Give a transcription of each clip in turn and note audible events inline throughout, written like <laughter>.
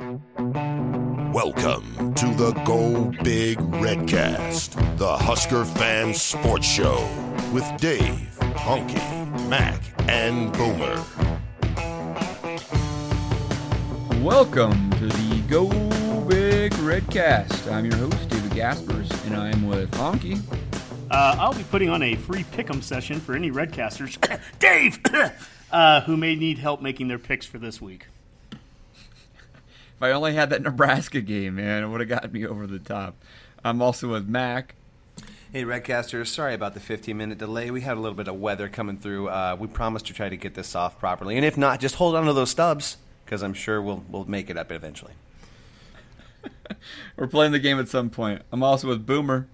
Welcome to the Go Big Redcast, the Husker fan sports show with Dave, Honky, Mac, and Boomer. Welcome to the Go Big Redcast. I'm your host, David Gaspers, and I'm with Honky. Uh, I'll be putting on a free pick'em session for any Redcasters, <coughs> Dave, <coughs> uh, who may need help making their picks for this week. If I only had that <laughs> Nebraska game, man, it would have gotten me over the top. I'm also with Mac. Hey, Redcasters, sorry about the 15 minute delay. We had a little bit of weather coming through. Uh, we promised to try to get this off properly. And if not, just hold on to those stubs, because I'm sure we'll, we'll make it up eventually. <laughs> We're playing the game at some point. I'm also with Boomer.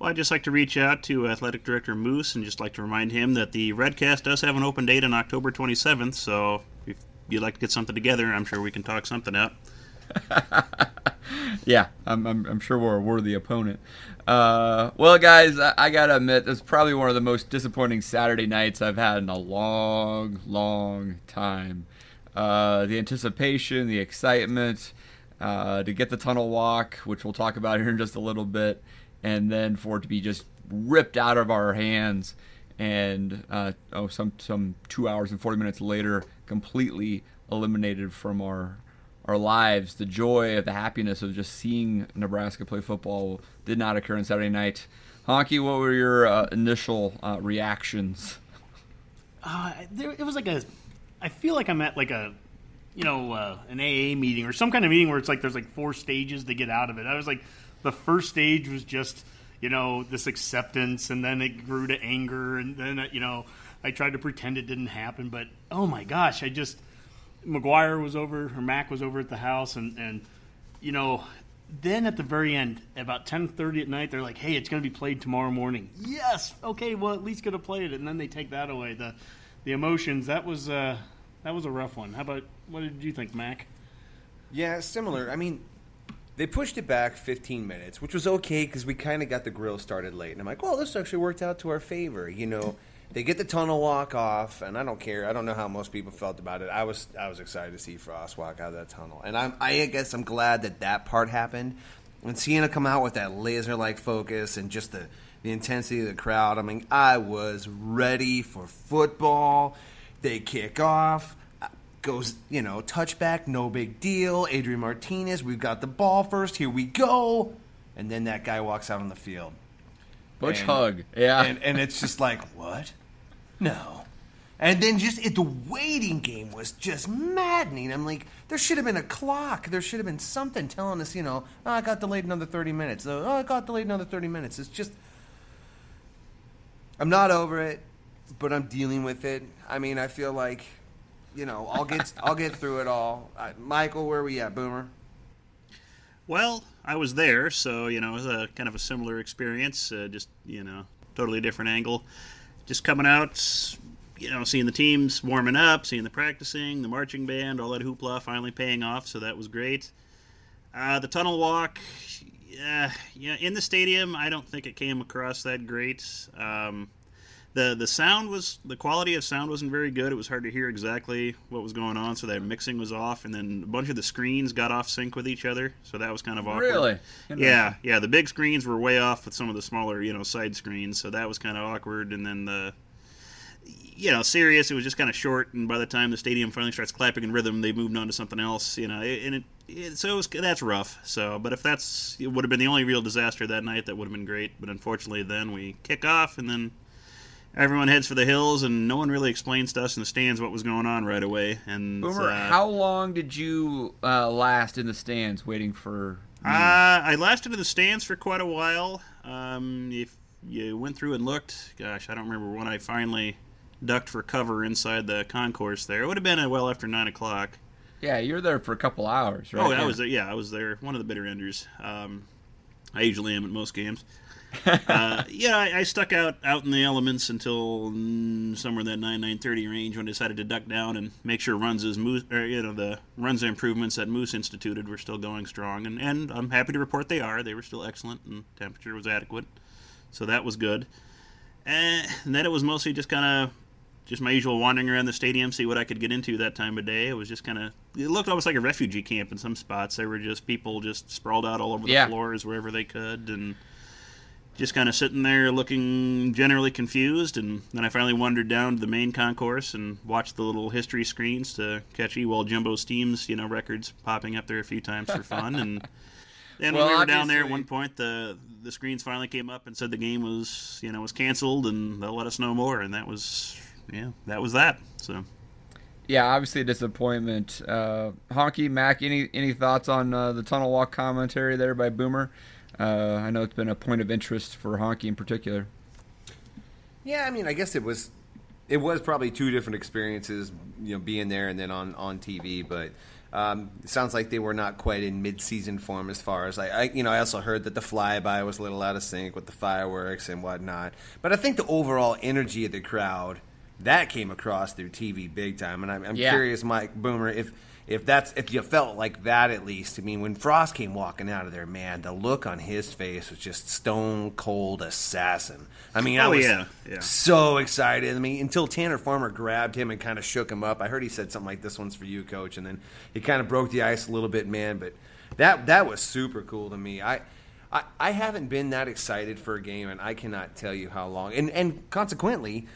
Well, I'd just like to reach out to Athletic Director Moos and just like to remind him that the Redcast does have an open date on October 27th. So if you'd like to get something together, I'm sure we can talk something out. <laughs> yeah, I'm, I'm, I'm, sure we're a worthy opponent. Uh, well, guys, I, I, gotta admit, is probably one of the most disappointing Saturday nights I've had in a long, long time. Uh, the anticipation, the excitement, uh, to get the tunnel walk, which we'll talk about here in just a little bit, and then for it to be just ripped out of our hands, and uh, oh, some some two hours and forty minutes later, completely eliminated from our our lives. The joy, of the happiness of just seeing Nebraska play football did not occur on Saturday night. Honky, what were your uh, initial uh, reactions? Uh, there, it was like a. I feel like I'm at like a you know, uh, an AA meeting or some kind of meeting where it's like there's like four stages to get out of it. I was like, the first stage was just you know this acceptance and then it grew to anger and then uh, you know i tried to pretend it didn't happen but oh my gosh i just mcguire was over or mac was over at the house and and you know then at the very end about 10.30 at night they're like hey it's going to be played tomorrow morning yes okay well at least going to play it and then they take that away the the emotions that was uh that was a rough one how about what did you think mac yeah similar i mean they pushed it back 15 minutes, which was okay because we kind of got the grill started late. And I'm like, well, this actually worked out to our favor. You know, they get the tunnel walk off, and I don't care. I don't know how most people felt about it. I was I was excited to see Frost walk out of that tunnel, and I'm I guess I'm glad that that part happened. And seeing it come out with that laser like focus and just the the intensity of the crowd. I mean, I was ready for football. They kick off goes, you know, touchback, no big deal. Adrian Martinez, we've got the ball first. Here we go. And then that guy walks out on the field. Butch and, hug. Yeah. And, and it's just like, what? No. And then just it, the waiting game was just maddening. I'm like, there should have been a clock. There should have been something telling us, you know, oh, I got delayed another 30 minutes. Oh, I got delayed another 30 minutes. It's just, I'm not over it, but I'm dealing with it. I mean, I feel like you know, I'll get I'll get through it all. Uh, Michael, where are we at, Boomer? Well, I was there, so you know, it was a kind of a similar experience. Uh, just you know, totally different angle. Just coming out, you know, seeing the teams warming up, seeing the practicing, the marching band, all that hoopla finally paying off. So that was great. Uh, the tunnel walk, yeah, yeah, in the stadium, I don't think it came across that great. Um, the the sound was the quality of sound wasn't very good. It was hard to hear exactly what was going on, so that mixing was off, and then a bunch of the screens got off sync with each other, so that was kind of awkward. Really? Yeah, yeah. The big screens were way off with some of the smaller, you know, side screens, so that was kind of awkward. And then the you know, Sirius. It was just kind of short, and by the time the stadium finally starts clapping in rhythm, they moved on to something else. You know, and it, it so it was, that's rough. So, but if that's it would have been the only real disaster that night, that would have been great. But unfortunately, then we kick off, and then everyone heads for the hills, and no one really explains to us in the stands what was going on right away. And Boomer, uh, how long did you uh, last in the stands waiting for? Uh, I lasted in the stands for quite a while. Um, if you went through and looked, gosh, I don't remember when I finally ducked for cover inside the concourse. There, it would have been well after nine o'clock. Yeah, you were there for a couple hours, right? Oh, I was there. Yeah, I was there. One of the bitter enders. Um, I usually am at most games. Uh, yeah, I, I, stuck out out in the elements until mm, somewhere in that nine nine thirty range when I decided to duck down and make sure runs as Moos, or, you know, the runs improvements that Moos instituted were still going strong, and and I'm happy to report they are. They were still excellent, and temperature was adequate, so that was good. And then it was mostly just kind of just my usual wandering around the stadium, see what I could get into that time of day. It was just kind of, it looked almost like a refugee camp in some spots. There were just people just sprawled out all over the yeah. floors wherever they could, and just kind of sitting there looking generally confused. And then I finally wandered down to the main concourse and watched the little history screens to catch Ewald Jumbo Stiehm's, you know, records popping up there a few times for fun. and <laughs> then well, when we were down there at one point, the the screens finally came up and said the game was, you know, was canceled, and they'll let us know more. And that was yeah, that was that. So. Yeah, obviously a disappointment. Uh, Honky Mac, any any thoughts on uh, the tunnel walk commentary there by Boomer? Uh, I know it's been a point of interest for Honky in particular. Yeah, I mean, I guess it was it was probably two different experiences, you know, being there and then on on TV. But um, it sounds like they were not quite in mid-season form as far as I, I, you know, I also heard that the flyby was a little out of sync with the fireworks and whatnot. But I think the overall energy of the crowd that came across through TV big time. And I'm, I'm yeah. curious, Mike Boomer, if if that's if you felt like that at least. I mean, when Frost came walking out of there, man, the look on his face was just stone cold assassin. I mean, I oh, was yeah. Yeah. so excited. I mean, until Tanner Farmer grabbed him and kind of shook him up. I heard he said something like, "This one's for you, coach," and then he kind of broke the ice a little bit, man. But that that was super cool to me. I. I, I haven't been that excited for a game, and I cannot tell you how long. And and consequently,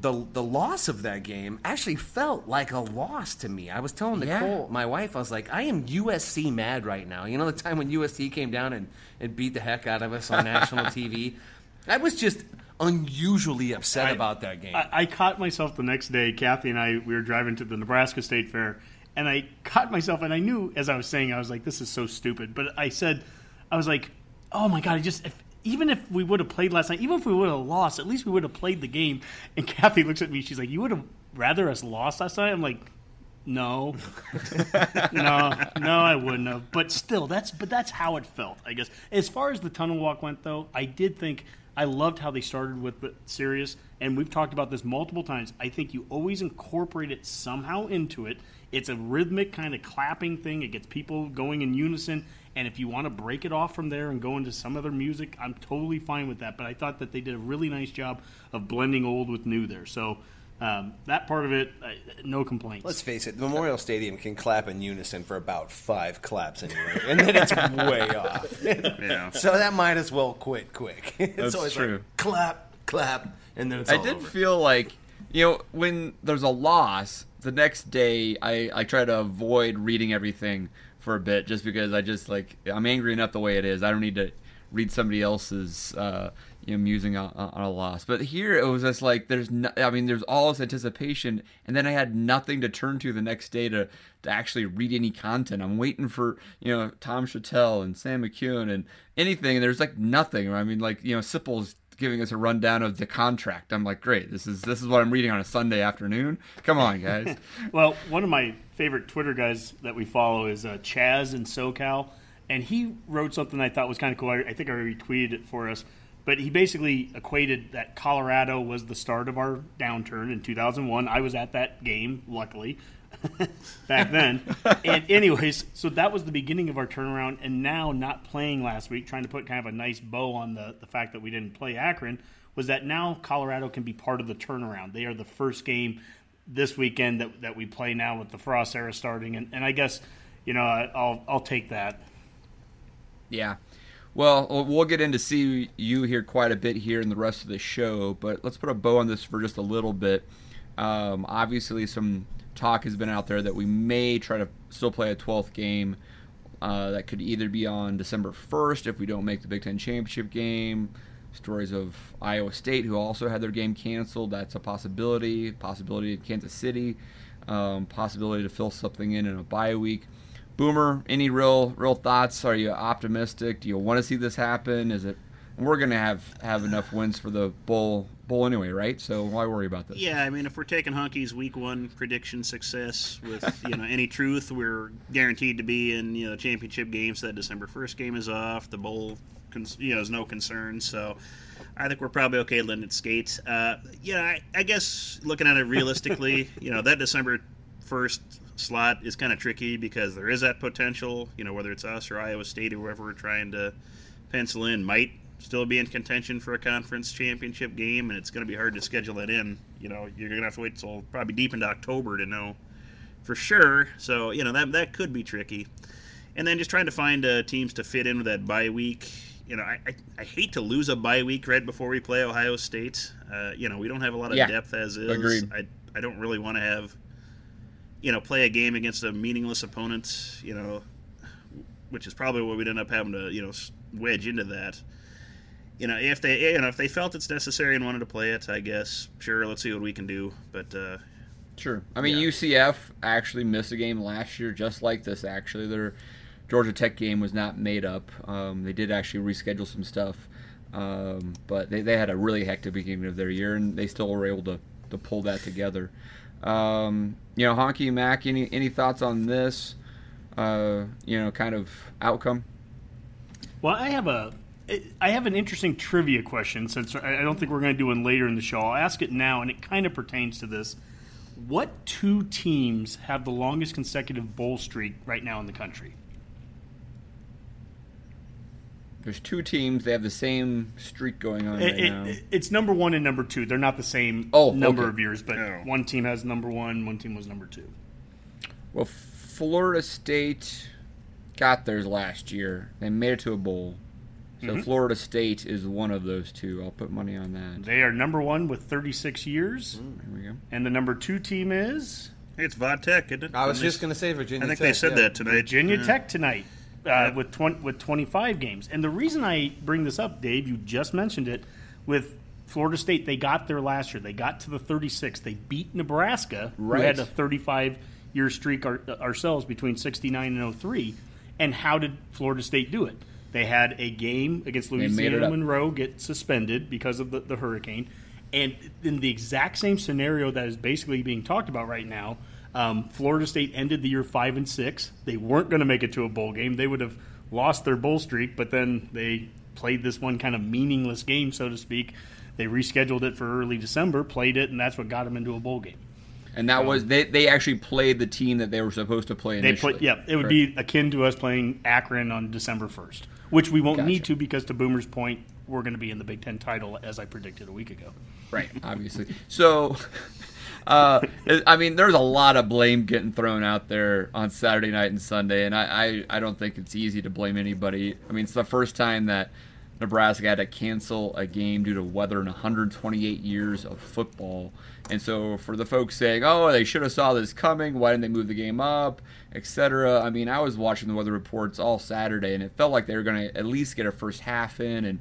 the the loss of that game actually felt like a loss to me. I was telling Nicole, yeah. my wife, I was like, I am USC mad right now. You know the time when USC came down and, and beat the heck out of us on national <laughs> TV? I was just unusually upset I, about that game. I, I, caught myself the next day. Kathy and I we were driving to the Nebraska State Fair, and I caught myself, and I knew as I was saying, I was like, "This is so stupid." But I said, I was like, "Oh my god!" I just if, even if we would have played last night, even if we would have lost, at least we would have played the game. And <laughs> Kathy looks at me, she's like, "You would have rather us lost last night?" I'm like, "No, <laughs> no, no, I wouldn't have." But still, that's but that's how it felt, I guess. As far as the tunnel walk went, though, I did think I loved how they started with the Sirius, and we've talked about this multiple times. I think you always incorporate it somehow into it. It's a rhythmic kind of clapping thing. It gets people going in unison and if you want to break it off from there and go into some other music, I'm totally fine with that. But I thought that they did a really nice job of blending old with new there. So um, that part of it, uh, no complaints. Let's face it, Memorial Stadium can clap in unison for about five claps anyway, and then it's way <laughs> off. yeah. So that might as well quit quick. <laughs> it's That's true. Like, clap, clap, and then it's I did over. feel like you know when there's a loss, the next day I I try to avoid reading everything for a bit just because I just like I'm angry enough the way it is. I don't need to read somebody else's uh, you know musing on, on, a loss. But here it was just like there's no, I mean there's all this anticipation, and then I had nothing to turn to the next day to to actually read any content. I'm waiting for you know Tom Shatel and Sam McKewon and anything, and there's like nothing. I mean like you know Sipple's giving us a rundown of the contract. I'm like, great. This is this is what I'm reading on a Sunday afternoon. Come on, guys. <laughs> well, one of my favorite Twitter guys that we follow is uh, Chaz in SoCal, and he wrote something I thought was kind of cool. I, I think I retweeted it for us. But he basically equated that Colorado was the start of our downturn in 2001. I was at that game, luckily. <laughs> back then. and anyways, so that was the beginning of our turnaround. And now, not playing last week, trying to put kind of a nice bow on the the fact that we didn't play Akron, was that now Colorado can be part of the turnaround. They are the first game this weekend that that we play now with the Frost era starting, and, and I guess you know I'll I'll take that. Yeah. Well, we'll get into see you here quite a bit here in the rest of the show, but let's put a bow on this for just a little bit. Um, obviously, some talk has been out there that we may try to still play a 12th game. Uh, that could either be on December 1st if we don't make the Big Ten championship game. Stories of Iowa State, who also had their game canceled. That's a possibility. Possibility of Kansas City. Um, possibility to fill something in in a bye week. Boomer, any real real thoughts? Are you optimistic? Do you want to see this happen? Is it we're gonna have have enough wins for the bowl bowl anyway, right? So why worry about this? Yeah, I mean, if we're taking Honky's week one prediction success with you know any truth, we're guaranteed to be in you know championship games. So that December first game is off. The bowl, you know, is no concern. So I think we're probably okay letting it skate. Uh, yeah, I, I guess looking at it realistically, <laughs> you know, that December first slot is kind of tricky because there is that potential. You know, whether it's us or Iowa State or whoever we're trying to pencil in might still be in contention for a conference championship game, and it's going to be hard to schedule that in. You know, you're going to have to wait till probably deep into October to know for sure. So you know that that could be tricky. And then just trying to find uh, teams to fit in with that bye week. You know, I, I, I, hate to lose a bye week right before we play Ohio State. Uh, you know, we don't have a lot of yeah. depth as is. Agreed. I, I don't really want to have, you know, play a game against a meaningless opponent, you know, which is probably what we'd end up having to, you know, wedge into that you know, if they you know if they felt it's necessary and wanted to play it, I guess sure, let's see what we can do. But uh, sure, I mean yeah. UCF actually missed a game last year just like this. Actually, their Georgia Tech game was not made up. Um, they did actually reschedule some stuff, um, but they, they had a really hectic beginning of their year, and they still were able to to pull that together. Um, you know, Honky Mac, any any thoughts on this? Uh, you know, kind of outcome. Well, I have a I have an interesting trivia question since I don't think we're going to do one later in the show. I'll ask it now, and it kind of pertains to this. What two teams have the longest consecutive bowl streak right now in the country? There's two teams. They have the same streak going on right it, now. It, it's number one and number two. They're not the same oh, number okay. of years, but oh. one team has number one, one team was number two. Well, Florida State got theirs last year. They made it to a bowl. So mm-hmm. Florida State is one of those two. I'll put money on that. They are number one with 36 years. Mm, there we go. And the number two team is. It's Vodtech, isn't it? I was just going to say Virginia. I think Tech, they said yeah. that tonight. Virginia yeah. Tech tonight uh, yeah. with 20, with 25 games. And the reason I bring this up, Dave, you just mentioned it, with Florida State, they got there last year. They got to the 36. They beat Nebraska, right. who had a 35 year streak our, ourselves between 69 and 03. And how did Florida State do it? They had a game against Louisiana Monroe get suspended because of the, the hurricane. And in the exact same scenario that is basically being talked about right now, um, Florida State ended the year five and six. They weren't going to make it to a bowl game. They would have lost their bowl streak, but then they played this one kind of meaningless game, so to speak. They rescheduled it for early December, played it, and that's what got them into a bowl game. And that um, was they, they actually played the team that they were supposed to play initially. They play, yeah, it would be akin to us playing Akron on December first which we won't Gotcha. need to because to Boomer's point, we're going to be in the Big Ten title as I predicted a week ago. Right, obviously. So, <laughs> uh, I mean, there's a lot of blame getting thrown out there on Saturday night and Sunday, and I, I, I don't think it's easy to blame anybody. I mean, it's the first time that Nebraska had to cancel a game due to weather in 128 years of football. And so for the folks saying, "Oh, they should have saw this coming. Why didn't they move the game up?" etc. I mean, I was watching the weather reports all Saturday, and it felt like they were going to at least get a first half in. And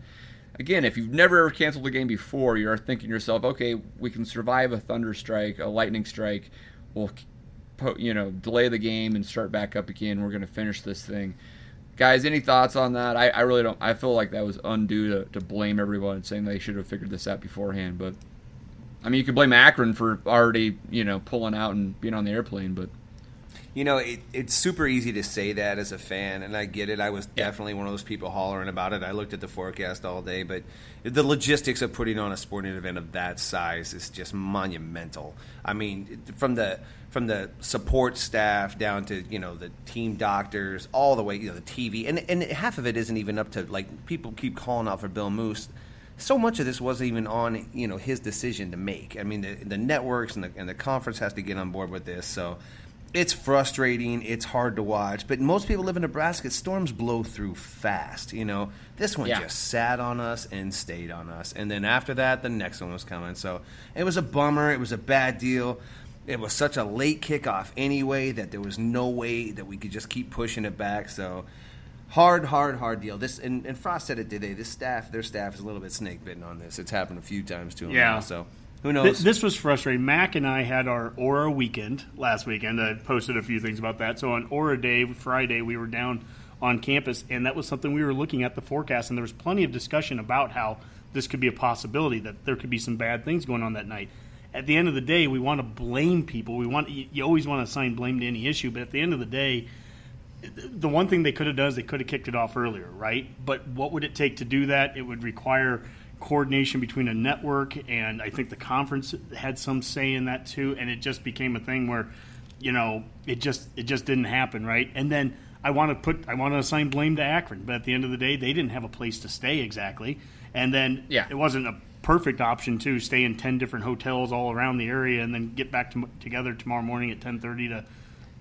again, if you've never ever canceled a game before, you're thinking to yourself, "Okay, we can survive a thunder strike, a lightning strike. We'll, you know, delay the game and start back up again. We're going to finish this thing." Guys, any thoughts on that? I, I really don't. I feel like that was undue to, to blame everyone, saying they should have figured this out beforehand. But I mean, you could blame Akron for already, you know, pulling out and being on the airplane, but you know, it, it's super easy to say that as a fan, and I get it. I was yeah. definitely one of those people hollering about it. I looked at the forecast all day, but the logistics of putting on a sporting event of that size is just monumental. I mean, from the from the support staff down to you know the team doctors, all the way you know the TV, and and half of it isn't even up to like people keep calling out for Bill Moos so much of this wasn't even on you know his decision to make. I mean, the, the networks and the, and the conference has to get on board with this. So it's frustrating. It's hard to watch. But most people live in Nebraska. Storms blow through fast. You know, this one yeah. just sat on us and stayed on us. And then after that, the next one was coming. So it was a bummer. It was a bad deal. It was such a late kickoff anyway that there was no way that we could just keep pushing it back. So hard, hard, hard deal. This and, and Frost said it today. This staff, their staff, is a little bit snake bitten on this. It's happened a few times to them. Yeah. Now, so who knows? this was frustrating. Mac and I had our Aura weekend last weekend. I posted a few things about that. So on Aura Day, Friday, we were down on campus, and that was something we were looking at the forecast, and there was plenty of discussion about how this could be a possibility that there could be some bad things going on that night. At the end of the day, we want to blame people. We want you, you always want to assign blame to any issue, but at the end of the day, the one thing they could have done is they could have kicked it off earlier, right? But what would it take to do that? It would require coordination between a network, and I think the conference had some say in that too. And it just became a thing where, you know, it just it just didn't happen, right? And then I want to put I want to assign blame to Akron, but at the end of the day, they didn't have a place to stay exactly, and then Yeah. it wasn't a perfect option to stay in ten different hotels all around the area and then get back to, together tomorrow morning at ten thirty to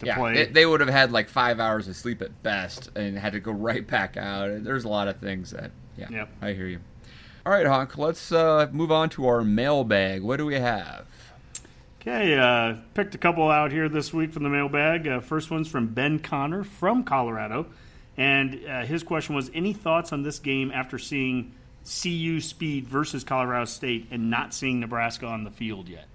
to Yeah, play. it- they would have had like five hours of sleep at best, and had to go <laughs> right back out. There's a lot of things that, yeah, Yep. I hear you. All right, Honk, let's uh, move on to our mailbag. What do we have? Okay, uh, picked a couple out here this week from the mailbag. Uh, first one's from Ben Connor from Colorado, and uh, his question was: Any thoughts on this game after seeing CU Speed versus Colorado State and not seeing Nebraska on the field yet?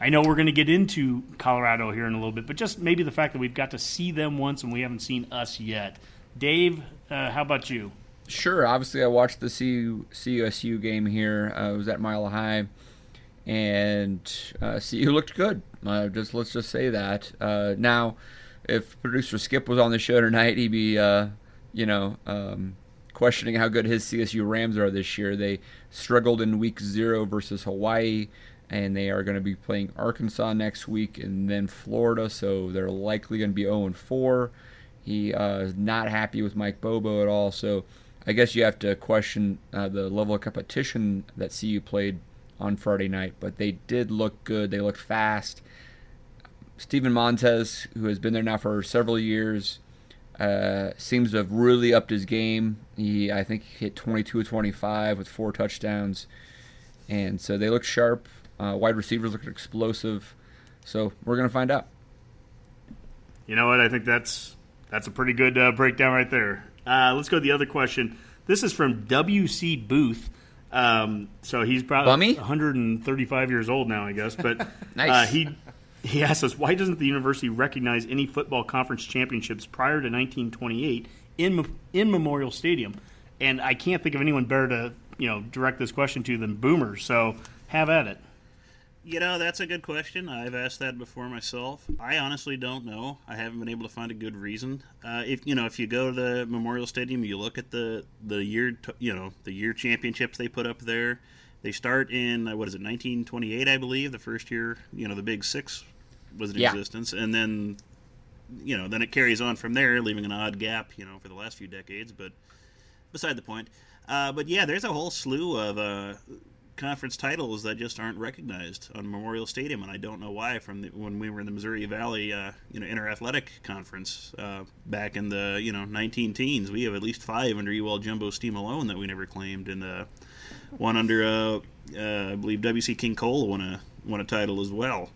I know we're going to get into Colorado here in a little bit, but just maybe the fact that we've got to see them once and we haven't seen us yet. Dave, uh, how about you? Sure. Obviously, I watched the CU, CUSU game here. Uh, I was at Mile High, and uh, CU looked good. Uh, just let's just say that. Uh, now, if producer Skip was on the show tonight, he'd be, uh, you know, um, questioning how good his CSU Rams are this year. They struggled in Week Zero versus Hawaii, and they are going to be playing Arkansas next week, and then Florida. So they're likely going to be 0 4. He uh, is not happy with Mike Bobo at all. So I guess you have to question uh, the level of competition that CU played on Friday night. But they did look good. They looked fast. Steven Montez, who has been there now for several years, uh, seems to have really upped his game. He, I think, hit 22 of 25 with four touchdowns, and so they look sharp. Uh, wide receivers look explosive. So we're gonna find out. You know what? I think that's that's a pretty good uh, breakdown right there. Uh, let's go to the other question. This is from W.C. Booth. Um, so he's probably Bummy? 135 years old now, I guess. But <laughs> Nice. uh, he <laughs> he asks us why doesn't the university recognize any football conference championships prior to 1928 in in Memorial Stadium? And I can't think of anyone better to you know direct this question to than Boomer. So have at it. You know, that's a good question. I've asked that before myself. I honestly don't know. I haven't been able to find a good reason. Uh, if you know, if you go to the Memorial Stadium, you look at the the year, you know, the year championships they put up there. They start in uh, what is it, 1928, I believe, the first year. You know, the Big Six was in Yeah. existence, and then you know, then it carries on from there, leaving an odd gap, you know, for the last few decades. But beside the point. Uh, but yeah, there's a whole slew of uh, conference titles that just aren't recognized on Memorial Stadium, and I don't know why. From the, when we were in the Missouri Valley, uh, you know, Interathletic Conference uh, back in the you know 19 teens, we have at least five under Ewald Jumbo Stiehm alone that we never claimed, and uh, one under uh, uh, I believe WC King Cole won a won a title as well.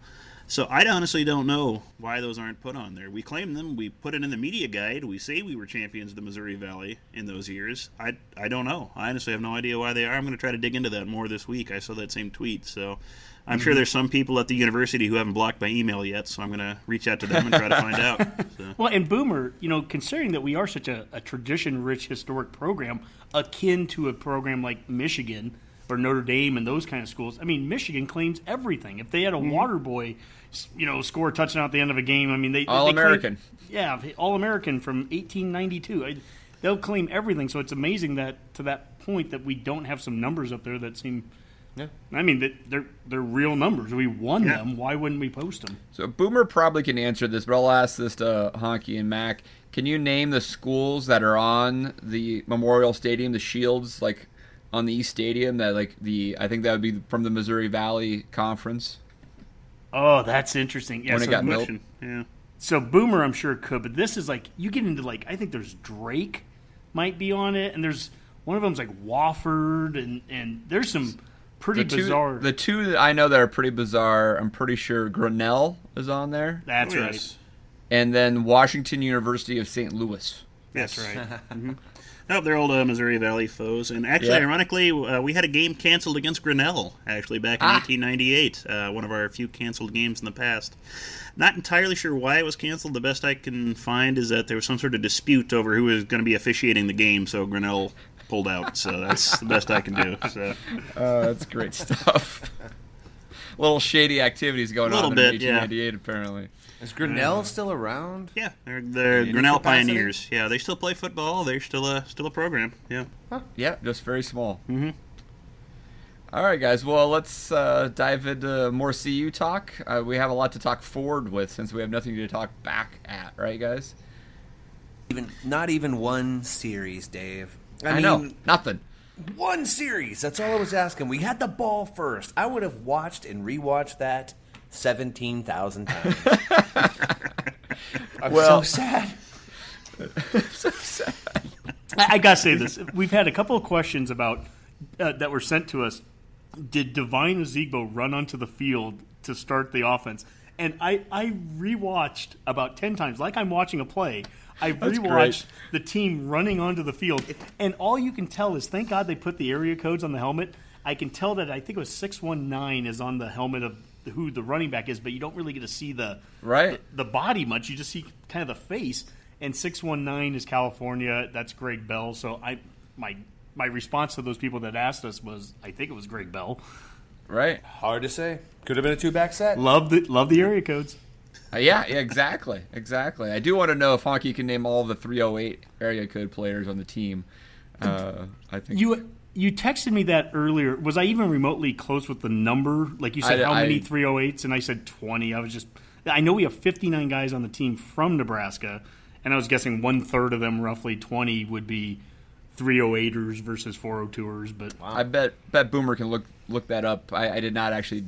So I honestly don't know why those aren't put on there. We claim them. We put it in the media guide. We say we were champions of the Missouri Valley in those years. I, I don't know. I honestly have no idea why they are. I'm going to try to dig into that more this week. I saw that same tweet. So I'm sure mm-hmm. there's some people at the university who haven't blocked my email yet. So I'm going to reach out to them and try to find out. <laughs> So. Well, and Boomer, you know, considering that we are such a, a tradition-rich historic program, akin to a program like Michigan or Notre Dame and those kind of schools, I mean, Michigan claims everything. If they had a mm-hmm. water boy, you know, score a touchdown at the end of a game, I mean, they they claim- All-American. yeah, All American from 1892. I, they'll claim everything. So it's amazing that to that point that we don't have some numbers up there that seem. Yeah. I mean, that they're they're real numbers. We won Yeah. them. Why wouldn't we post them? So Boomer probably can answer this, but I'll ask this to Honky and Mac. Can you name the schools that are on the Memorial Stadium, the shields, like on the East Stadium? That like the I think that would be from the Missouri Valley Conference. Oh, that's interesting. Yeah, When it so got built. Yeah. So Boomer, I'm sure could, but this is like you get into like I think there's Drake might be on it, and there's one of them's like Wofford, and and there's some pretty The two, bizarre. the two that I know that are pretty bizarre. I'm pretty sure Grinnell is on there, that's Oh, right. yes. and then Washington University of St. Louis. That's Yes. right. <laughs> Mm-hmm. No, they're old uh, Missouri Valley foes. And actually, Yeah. ironically, uh, we had a game canceled against Grinnell, actually, back in 1898. Uh, one of our few canceled games in the past. Not entirely sure why it was canceled. The best I can find is that there was some sort of dispute over who was going to be officiating the game, so Grinnell pulled out. So that's the best I can do. So. Uh, <laughs> that's great stuff. <laughs> Little shady activities going on bit, in yeah. 1898, apparently. Is Grinnell still around? Yeah, they're, they're any Grinnell capacity? Pioneers. Yeah, they still play football. They're still a still a program. Yeah. Yeah, just very small. Mm-hmm. All right, guys. Well, let's uh, dive into more CU talk. Uh, we have a lot to talk forward with since we have nothing to talk back at, right, guys? Even not even one series, Dave. I, I, mean, know nothing. one series. That's all I was asking. We had the ball first. I would have watched and rewatched that seventeen thousand <laughs> times. I'm Well- <laughs> so sad. I, I gotta say this. We've had a couple of questions about uh, that were sent to us. Did Devine Ozigbo run onto the field to start the offense? And I, I rewatched about ten times, like I'm watching a play. I That's rewatched great. the team running onto the field, and all you can tell is, thank God they put the area codes on the helmet. I can tell that I think it was six one nine is on the helmet of who the running back is, but you don't really get to see the Right. the, the body much. You just see kind of the face. And six one nine is California. That's Greg Bell. So I my my response to those people that asked us was I think it was Greg Bell. Right? Hard to say. Could have been a two back set. Love the love the area codes. Uh, yeah, yeah, exactly, exactly. I do want to know if Honky can name all the 308 area code players on the team. Uh, I think You you texted me that earlier. Was I even remotely close with the number? Like you said, I- how many I- 308s? And I said 20. I was just. I know we have 59 guys on the team from Nebraska, and I was guessing one third of them, roughly 20, would be 308ers versus 402ers. But I bet bet Boomer can look look that up. I, I did not actually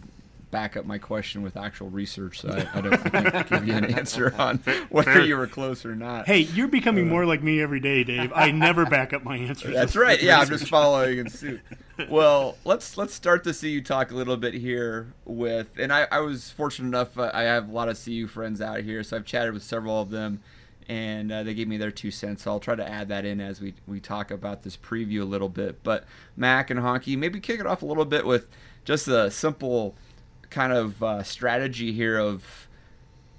back up my question with actual research, so I, I don't I can't give you an answer <laughs> on whether you were close or not. hey, you're becoming more like me every day, Dave. I never back up my answers. That's with- right. with Yeah, I'm just following in suit. <laughs> Well, let's let's start the CU talk a little bit here with, and I, I was fortunate enough. Uh, I have a lot of CU friends out here, so I've chatted with several of them, and uh, they gave me their two cents. So I'll try to add that in as we we talk about this preview a little bit. But Mac and Honky, maybe kick it off a little bit with just a simple kind of uh, strategy here of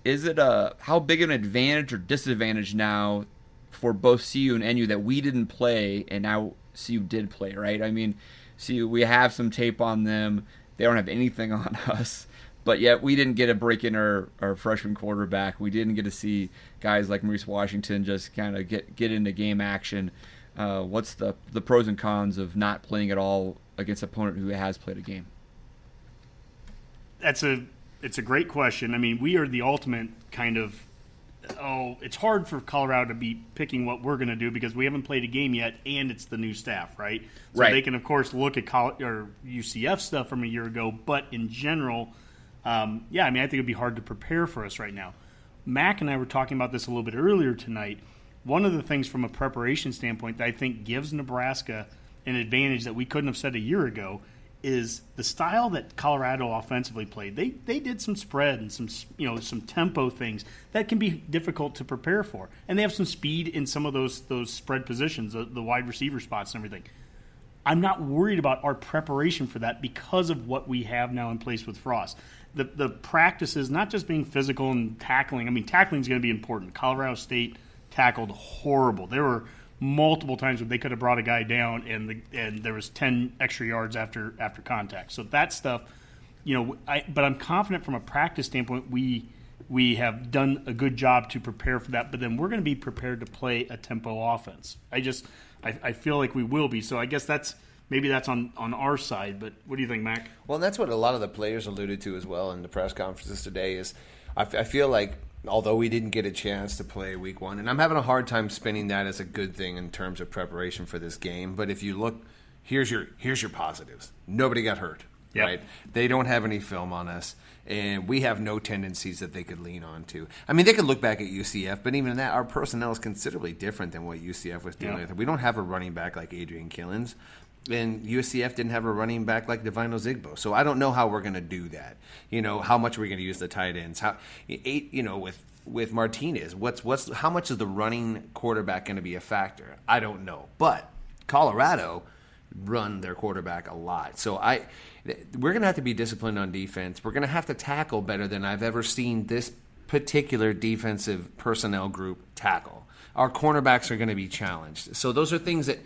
is it a how big an advantage or disadvantage now for both CU and NU that we didn't play and now CU did play, right? I mean, CU we have some tape on them. They don't have anything <laughs> on us. But yet we didn't get a break in our, our freshman quarterback. We didn't get to see guys like Maurice Washington just kind of get get into game action. Uh, what's the the pros and cons of not playing at all against an opponent who has played a game? That's a it's a great question. I mean, we are the ultimate kind of oh, it's hard for Colorado to be picking what we're going to do because we haven't played a game yet, and it's the new staff, right? So Right. they can of course look at Col- or UCF stuff from a year ago, but in general, um, yeah, I mean, I think it'd be hard to prepare for us right now. Mac and I were talking about this a little bit earlier tonight. One of the things from a preparation standpoint that I think gives Nebraska an advantage that we couldn't have said a year ago is the style that Colorado offensively played. They they did some spread and some you know some tempo things that can be difficult to prepare for, and they have some speed in some of those those spread positions, the, the wide receiver spots and everything. I'm not worried about our preparation for that because of what we have now in place with Frost. The the practices, not just being physical and tackling. I mean, tackling is going to be important. Colorado State tackled horrible. There were multiple times where they could have brought a guy down, and the and there was ten extra yards after after contact. So that stuff, you know. I but I'm confident from a practice standpoint, we we have done a good job to prepare for that. But then we're going to be prepared to play a tempo offense. I just I, I feel like we will be. So I guess that's maybe that's on on our side. But what do you think, Mac? Well, that's what a lot of the players alluded to as well in the press conferences today. Is I feel like although we didn't get a chance to play week one, and I'm having a hard time spinning that as a good thing in terms of preparation for this game. But if you look, here's your here's your positives. Nobody got hurt. Yep. Right? They don't have any film on us, and we have no tendencies that they could lean on to. I mean, they could look back at UCF, but even that, our personnel is considerably different than what UCF was dealing Yeah. with. We don't have a running back like Adrian Killins, and UCF didn't have a running back like Devine Zigbo. So I don't know how we're going to do that. You know, how much we're going to use the tight ends. How eight, you know, with with Martinez. What's what's how much is the running quarterback going to be a factor? I don't know, but Colorado run their quarterback a lot. So I we're going to have to be disciplined on defense. We're going to have to tackle better than I've ever seen this particular defensive personnel group tackle. Our cornerbacks are going to be challenged. So those are things that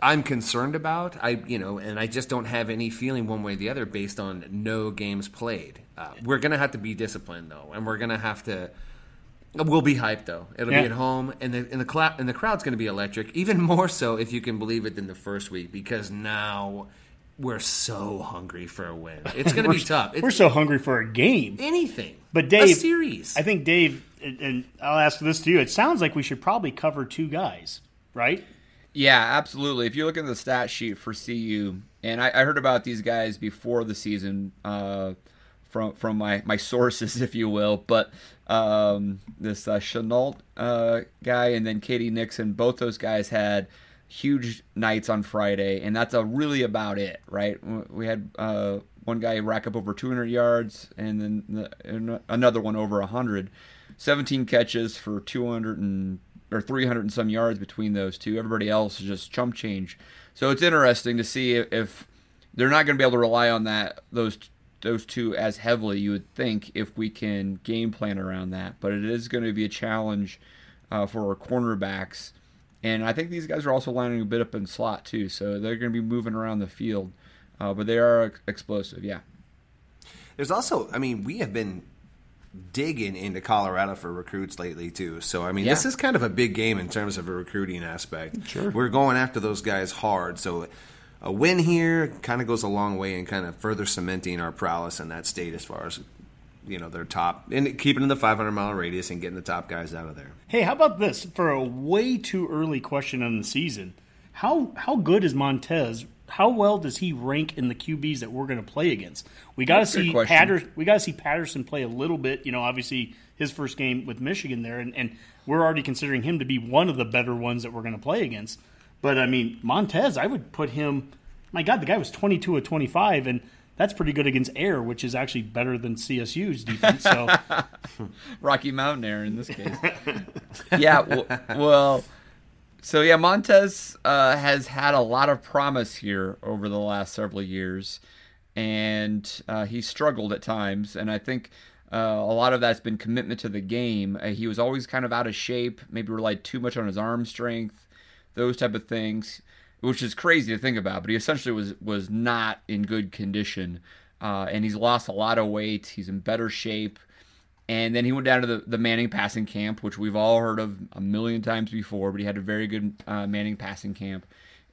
I, am concerned about. I, you know, and I just don't have any feeling one way or the other based on no games played. Uh, we're gonna have to be disciplined though, and we're gonna have to. We'll be hyped though. It'll yeah. be at home, and the and the cl- and the crowd's going to be electric. Even more so, if you can believe it, than the first week, because now we're so hungry for a win. It's going <laughs> to be tough. It's, we're so hungry for a game, anything. But Dave, a series. I think Dave, and I'll ask this to you. It sounds like we should probably cover two guys, right? Yeah, absolutely. If you look at the stat sheet for CU, and I, I heard about these guys before the season uh, from from my, my <laughs> sources, if you will, but um, this uh, Shenault uh, guy and then K.D. Nixon, both those guys had huge nights on Friday, and that's a really about it, right? We had uh, one guy rack up over 200 yards, and then the, another one over 100. 17 catches for 200 and or 300 and some yards between those two. Everybody else is just chump change. So it's interesting to see if they're not going to be able to rely on that those those two as heavily. You would think if we can game plan around that, but it is going to be a challenge uh, for our cornerbacks. And I think these guys are also lining a bit up in slot too, so they're going to be moving around the field. Uh, but they are explosive, yeah. There's also, I mean, we have been digging into Colorado for recruits lately too. So I mean, yeah. this is kind of a big game in terms of a recruiting aspect. Sure, we're going after those guys hard. So a win here kind of goes a long way in kind of further cementing our prowess in that state as far as you know their top and keeping in the 500 mile radius and getting the top guys out of there. Hey, how about this for a way too early question on the season? How how good is Montez how well does he rank in the QBs that we're going to play against? We got to see Patterson. We got to see Patterson play a little bit. You know, obviously his first game with Michigan there, and, and we're already considering him to be one of the better ones that we're going to play against. But I mean, Montez, I would put him. My God, the guy was twenty two of twenty five, and that's pretty good against air, which is actually better than CSU's defense. So, <laughs> Rocky Mountain air in this case. <laughs> yeah, well, well so yeah, Montez uh, has had a lot of promise here over the last several years, and uh, he struggled at times. And I think uh, a lot of that's been commitment to the game. Uh, he was always kind of out of shape, maybe relied too much on his arm strength, those type of things, which is crazy to think about. But he essentially was was not in good condition, uh, and he's lost a lot of weight. He's in better shape. And then he went down to the, the Manning passing camp, which we've all heard of a million times before, but he had a very good uh, Manning passing camp.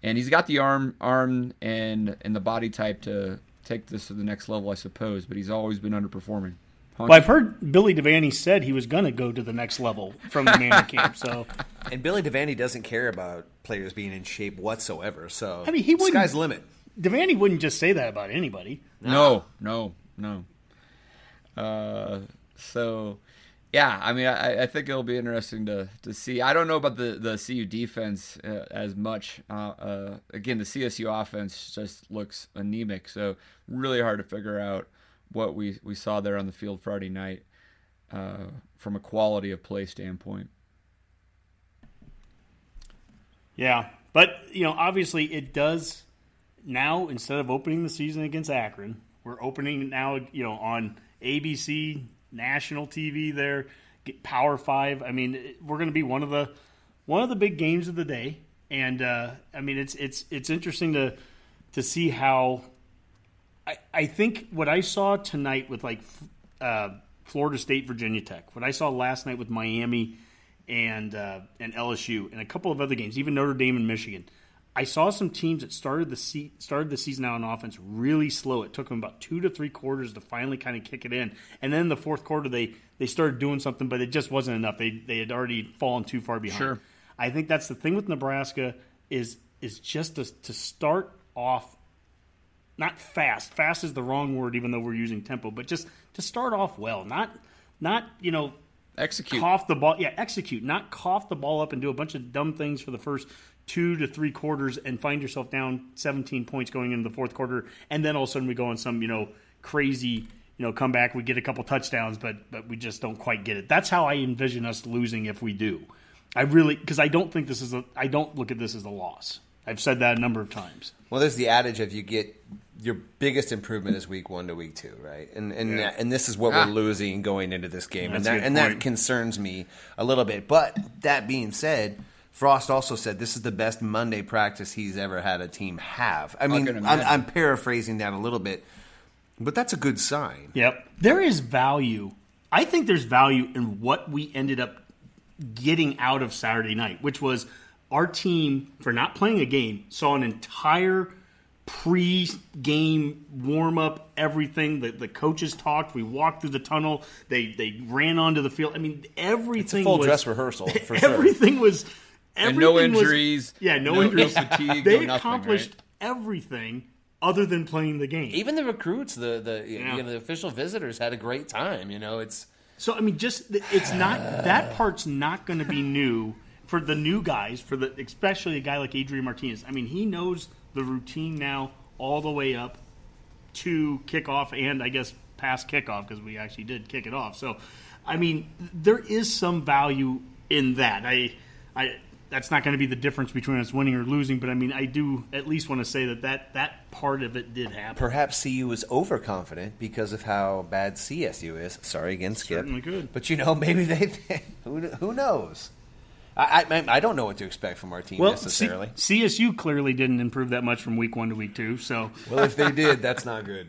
And he's got the arm arm and and the body type to take this to the next level, I suppose, but he's always been underperforming. Well, I've heard Billy Devaney said he was going to go to the next level from the Manning camp. <laughs> So, and Billy Devaney doesn't care about players being in shape whatsoever. So, I mean, he wouldn't. Sky's limit. Devaney wouldn't just say that about anybody. No, no, no. Uh, so, yeah, I mean, I, I, think it'll be interesting to, to see. I don't know about the, the CU defense uh, as much. Uh, uh, again, the CSU offense just looks anemic, so really hard to figure out what we, we saw there on the field Friday night uh, from a quality of play standpoint. Yeah, but you know, obviously, it does now. Instead of opening the season against Akron, we're opening now. You know, on ABC, national TV there, Power Five. I mean, we're going to be one of the one of the big games of the day, and uh, I mean, it's it's it's interesting to to see how. I, I think what I saw tonight with like uh, Florida State, Virginia Tech, what I saw last night with Miami and uh, and LSU, and a couple of other games, even Notre Dame and Michigan. I saw some teams that started the se- started the season out on offense really slow. It took them about two to three quarters to finally kind of kick it in, and then in the fourth quarter they they started doing something, but it just wasn't enough. They they had already fallen too far behind. Sure. I think that's the thing with Nebraska is is just to, to start off not fast. Fast is the wrong word, even though we're using tempo, but just to start off well, not not you know execute cough the ball yeah execute not cough the ball up and do a bunch of dumb things for the first two to three quarters and find yourself down 17 points going into the fourth quarter, and then all of a sudden we go on some you know crazy you know, come back, we get a couple touchdowns, but but we just don't quite get it. That's how I envision us losing if we do. I really because I don't think this is a I don't look at this as a loss. I've said that a number of times. Well, there's the adage of you get your biggest improvement is week one to week two, right? And and Yeah. and this is what Ah. we're losing going into this game, and That's a that good and that concerns me a little bit. But that being said. Frost also said this is the best Monday practice he's ever had a team have. I mean, I'm. I'm paraphrasing that a little bit, but that's a good sign. Yep. There is value. I think there's value in what we ended up getting out of Saturday night, which was our team, for not playing a game, saw an entire pre-game warm-up, everything. The, the coaches talked. We walked through the tunnel. They they ran onto the field. I mean, everything full was dress rehearsal, <laughs> for sure. everything was. And no everything was- injuries, yeah, no, no- injuries. fatigue, they no nothing, accomplished right? everything other than playing the game. Even the recruits, the the Yeah. you know, the official visitors had a great time. You know, it's So I mean, just it's not that part's not going to be new for the new guys, for the especially a guy like Adrian Martinez. I mean, he knows the routine now all the way up to kickoff and I guess past kickoff because we actually did kick it off. So, I mean, there is some value in that. I, I. That's not going to be the difference between us winning or losing, but I mean, I do at least want to say that that, that part of it did happen. perhaps CU was overconfident because of how bad CSU is. Sorry again, Skip. Certainly could. But you know, maybe they <laughs> who who knows. I, I I don't know what to expect from our team Well, C- necessarily. CSU clearly didn't improve that much from week one to week two. So well, if they did, that's not good.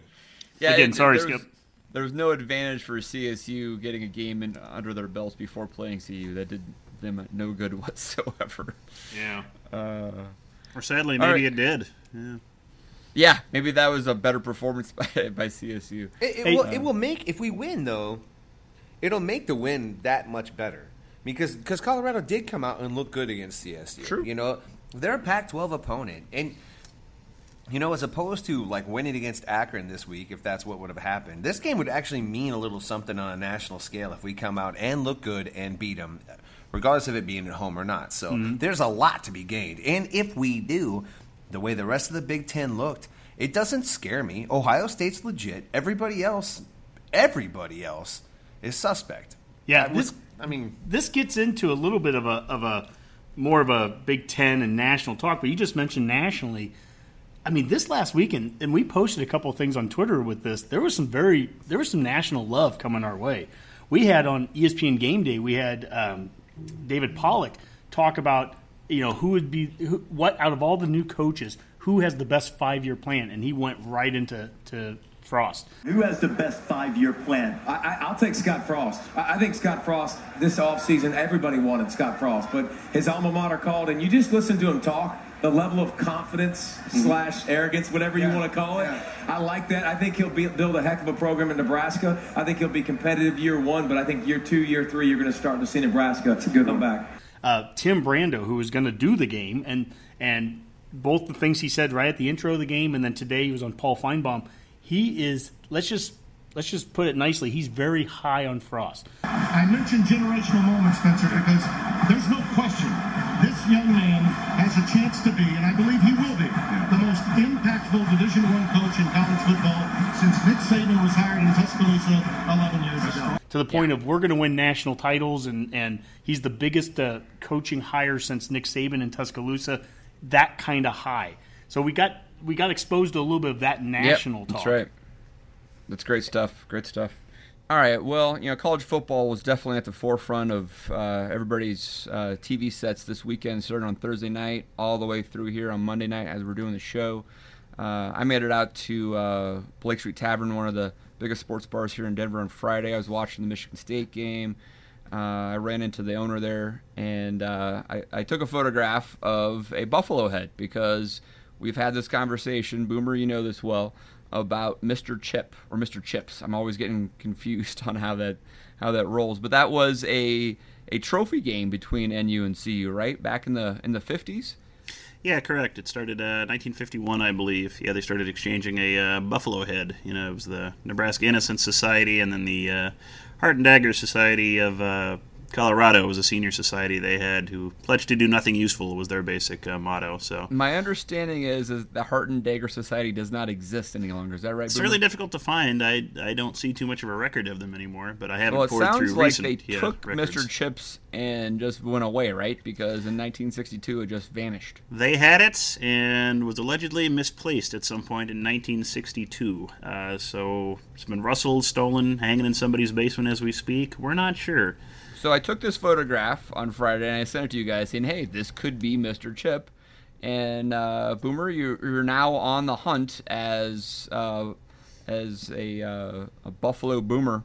Yeah, <laughs> Again, sorry, there was- Skip. There was no advantage for CSU getting a game in, under their belts before playing CU. That did them no good <laughs> whatsoever. yeah, Or sadly, maybe right. it did. Yeah. Yeah, maybe that was a better performance <laughs> by, by CSU. It, it Hey, will, um, it will make if we win though, it'll make the win that much better because because Colorado did come out and look good against CSU. True. You know, they're a Pac-12 opponent, and you know, as opposed to like winning against Akron this week, if that's what would have happened, this game would actually mean a little something on a national scale if we come out and look good and beat them, regardless of it being at home or not. So there's a lot to be gained, and if we do, the way the rest of the Big Ten looked, it doesn't scare me. Ohio State's legit. Everybody else, everybody else, is suspect. Yeah, I, was, this- I mean, this gets into a little bit of a of a more of a Big Ten and national talk. But you just mentioned nationally. I mean, this last weekend, and we posted a couple of things on Twitter with this. There was some very there was some national love coming our way. We had on ESPN Game Day, we had um, David Pollack talk about you know who would be who, what out of all the new coaches who has the best five year plan, and he went right into to Frost. Who has the best five-year plan? I, I, I'll take Scott Frost. I, I think Scott Frost this offseason, everybody wanted Scott Frost, but his alma mater called, and you just listen to him talk. The level of confidence slash arrogance, whatever you want to call it, Yeah. I like that. I think he'll be, build a heck of a program in Nebraska. I think he'll be competitive year one, but I think year two, year three, you're going to start to see Nebraska come back. uh, Tim Brando, who was going to do the game, and and both the things he said right at the intro of the game, and then today he was on Paul Finebaum. He is let's just let's just put it nicely. He's very high on Frost. I mentioned generational moments, Spencer, because there's no question this young man has a chance to be, and I believe he will be, the most impactful Division One coach in college football since Nick Saban was hired in Tuscaloosa 11 years ago. To the point of we're going to win national titles, and and he's the biggest uh, coaching hire since Nick Saban in Tuscaloosa. That kind of high. So we got we got exposed to a little bit of that national Yep, talk. That's right. That's great stuff. Great stuff. All right. Well, you know, college football was definitely at the forefront of uh, everybody's uh, TV sets this weekend, starting on Thursday night all the way through here on Monday night as we're doing the show. Uh, I made it out to uh, Blake Street Tavern, one of the biggest sports bars here in Denver, on Friday. I was watching the Michigan State game. Uh, I ran into the owner there, and uh, I, I took a photograph of a buffalo head because we've had this conversation. Boomer, you know this well about Mr. Chip or Mr. Chips. I'm always getting confused <laughs> on how that how that rolls. But that was a a trophy game between NU and CU, right? Back in the in the 50s. Yeah, correct. It started uh, 1951, I believe. Yeah, they started exchanging a uh, buffalo head. You know, it was the Nebraska Innocents Society and then the uh, Heart and Dagger Society of uh, Colorado was a senior society they had who pledged to do nothing useful was their basic uh, motto. So My understanding is is the Heart and Dagger Society does not exist any longer. Is that right? it's Boomer? really difficult to find. I I don't see too much of a record of them anymore, but I haven't Well, it sounds like recent they yeah, took records. Mr. Chips and just went away, right? Because in 1962 it just vanished. They had it and was allegedly misplaced at some point in 1962. Uh, so it's been rustled, stolen, hanging in somebody's basement as we speak. We're not sure. So I took this photograph on Friday and I sent it to you guys saying, hey, this could be Mr. Chip. And uh, Boomer, you're, you're now on the hunt as uh, as a, uh, a Buffalo Boomer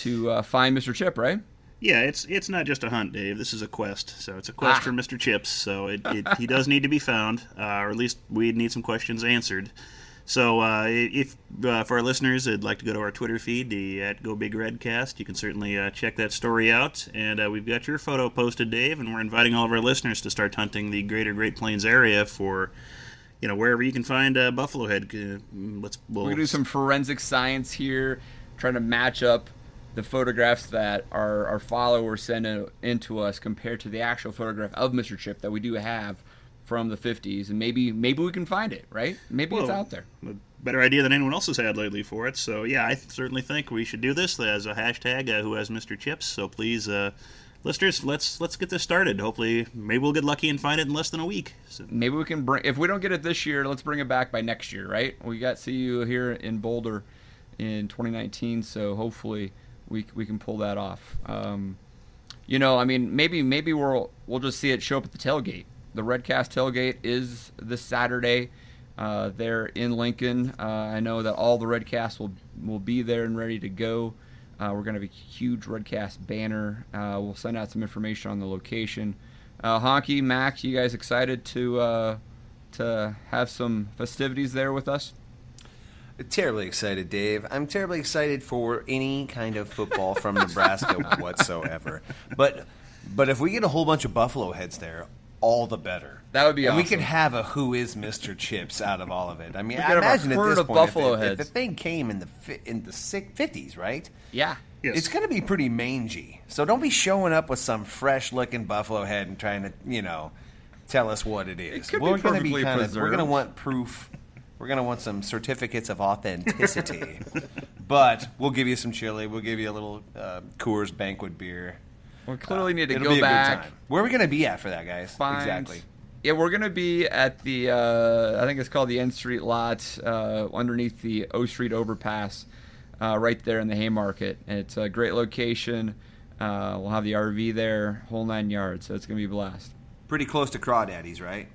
to uh, find Mr. Chip, right? Yeah, it's it's not just a hunt, Dave. This is a quest. So it's a quest Ah. for Mr. Chips. So it, it, he <laughs> does need to be found, uh, or at least we need some questions answered. So uh, if uh, for our listeners, would like to go to our Twitter feed, the at Go Big Redcast, you can certainly uh, check that story out. And uh, we've got your photo posted, Dave, and we're inviting all of our listeners to start hunting the Greater Great Plains area for. You know wherever you can find uh, buffalo head. Uh, let's we'll We're gonna do some forensic science here, trying to match up the photographs that our, our followers send in, into us compared to the actual photograph of Mr. Chip that we do have from the 50s, and maybe maybe we can find it, right? Maybe it's out there. better idea than anyone else has had lately for it. So yeah, I certainly think we should do this as a hashtag. Uh, who has Mr. Chips? So please, uh, listeners, let's let's get this started. Hopefully, maybe we'll get lucky and find it in less than a week. So, Maybe we can bring if we don't get it this year, let's bring it back by next year, right? We got see you here in Boulder in 2019, so hopefully we we can pull that off. Um, you know, I mean, maybe maybe we'll we'll just see it show up at the tailgate. The Redcast tailgate is this Saturday. Uh, there in Lincoln. Uh, I know that all the Redcasts will will be there and ready to go. Uh, we're going to have a huge Redcast banner. Uh, we'll send out some information on the location. Uh, Honky, Mac, you guys excited to uh, to have some festivities there with us? Terribly excited, Dave. I'm terribly excited for any kind of football from Nebraska <laughs> whatsoever. But but if we get a whole bunch of Buffalo heads there, all the better. That would be and we could have a who is Mr. Chips out of all of it. I mean, I could imagine at this point, if buffalo if, heads. the thing came in the fi- in the sick fifties, right? Yeah. Yes. It's going to be pretty mangy. So don't be showing up with some fresh looking buffalo head and trying to, you know, tell us what it is. could we're gonna perfectly kind of we're going to want proof. We're going to want some certificates of authenticity. <laughs> but we'll give you some chili. We'll give you a little uh, Coors banquet beer. We clearly need to It'll go be a back. good time. Where are we going to be at for that, guys? find- Exactly. Yeah, we're gonna be at the uh, I think it's called the N Street lot uh, underneath the O Street overpass, uh, right there in the Haymarket. And it's a great location. Uh, we'll have the RV there, whole nine yards. So it's gonna be a blast. Pretty close to Crawdaddy's, right?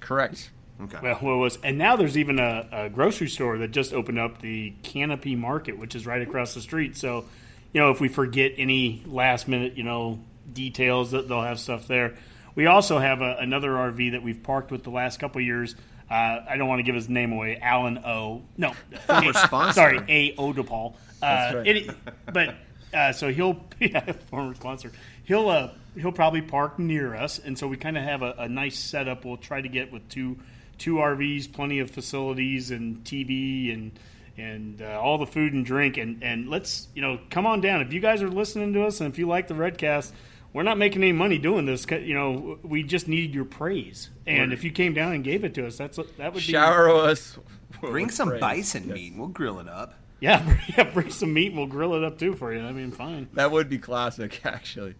Correct. Okay. Well, what was and now there's even a, a grocery store that just opened up, the Canopy Market, which is right across the street. So, you know, if we forget any last minute, you know, details, that they'll have stuff there. We also have a, another RV that we've parked with the last couple of years. Uh, I don't want to give his name away. Alan O. No, <laughs> Former sponsor. Sorry, A. Odepol. Uh, That's right. it- but uh, so he'll <laughs> yeah, former sponsor. He'll uh, he'll probably park near us, and so we kind of have a, a nice setup. We'll try to get with two two RVs, plenty of facilities, and TV, and and uh, all the food and drink, and and let's you know come on down if you guys are listening to us, and if you like the Redcast. We're not making any money doing this. You know, we just needed your praise, and if you came down and gave it to us, that's that would be Shower us. <laughs> Bring some praise. bison Yes. meat and we'll grill it up. Yeah, bring- <laughs> yeah, bring some meat and we'll grill it up too for you. I mean, fine. That would be classic, <laughs> actually.